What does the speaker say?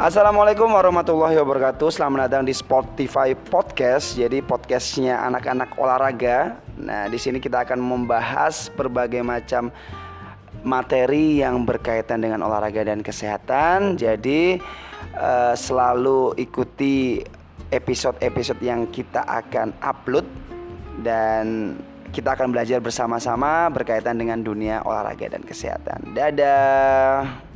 Assalamualaikum warahmatullahi wabarakatuh. Selamat datang di Spotify Podcast. Jadi podcastnya anak-anak olahraga. Nah, di sini kita akan membahas berbagai macam materi yang berkaitan dengan olahraga dan kesehatan. Jadi uh, selalu ikuti episode-episode yang kita akan upload dan kita akan belajar bersama-sama berkaitan dengan dunia olahraga dan kesehatan. Dadah.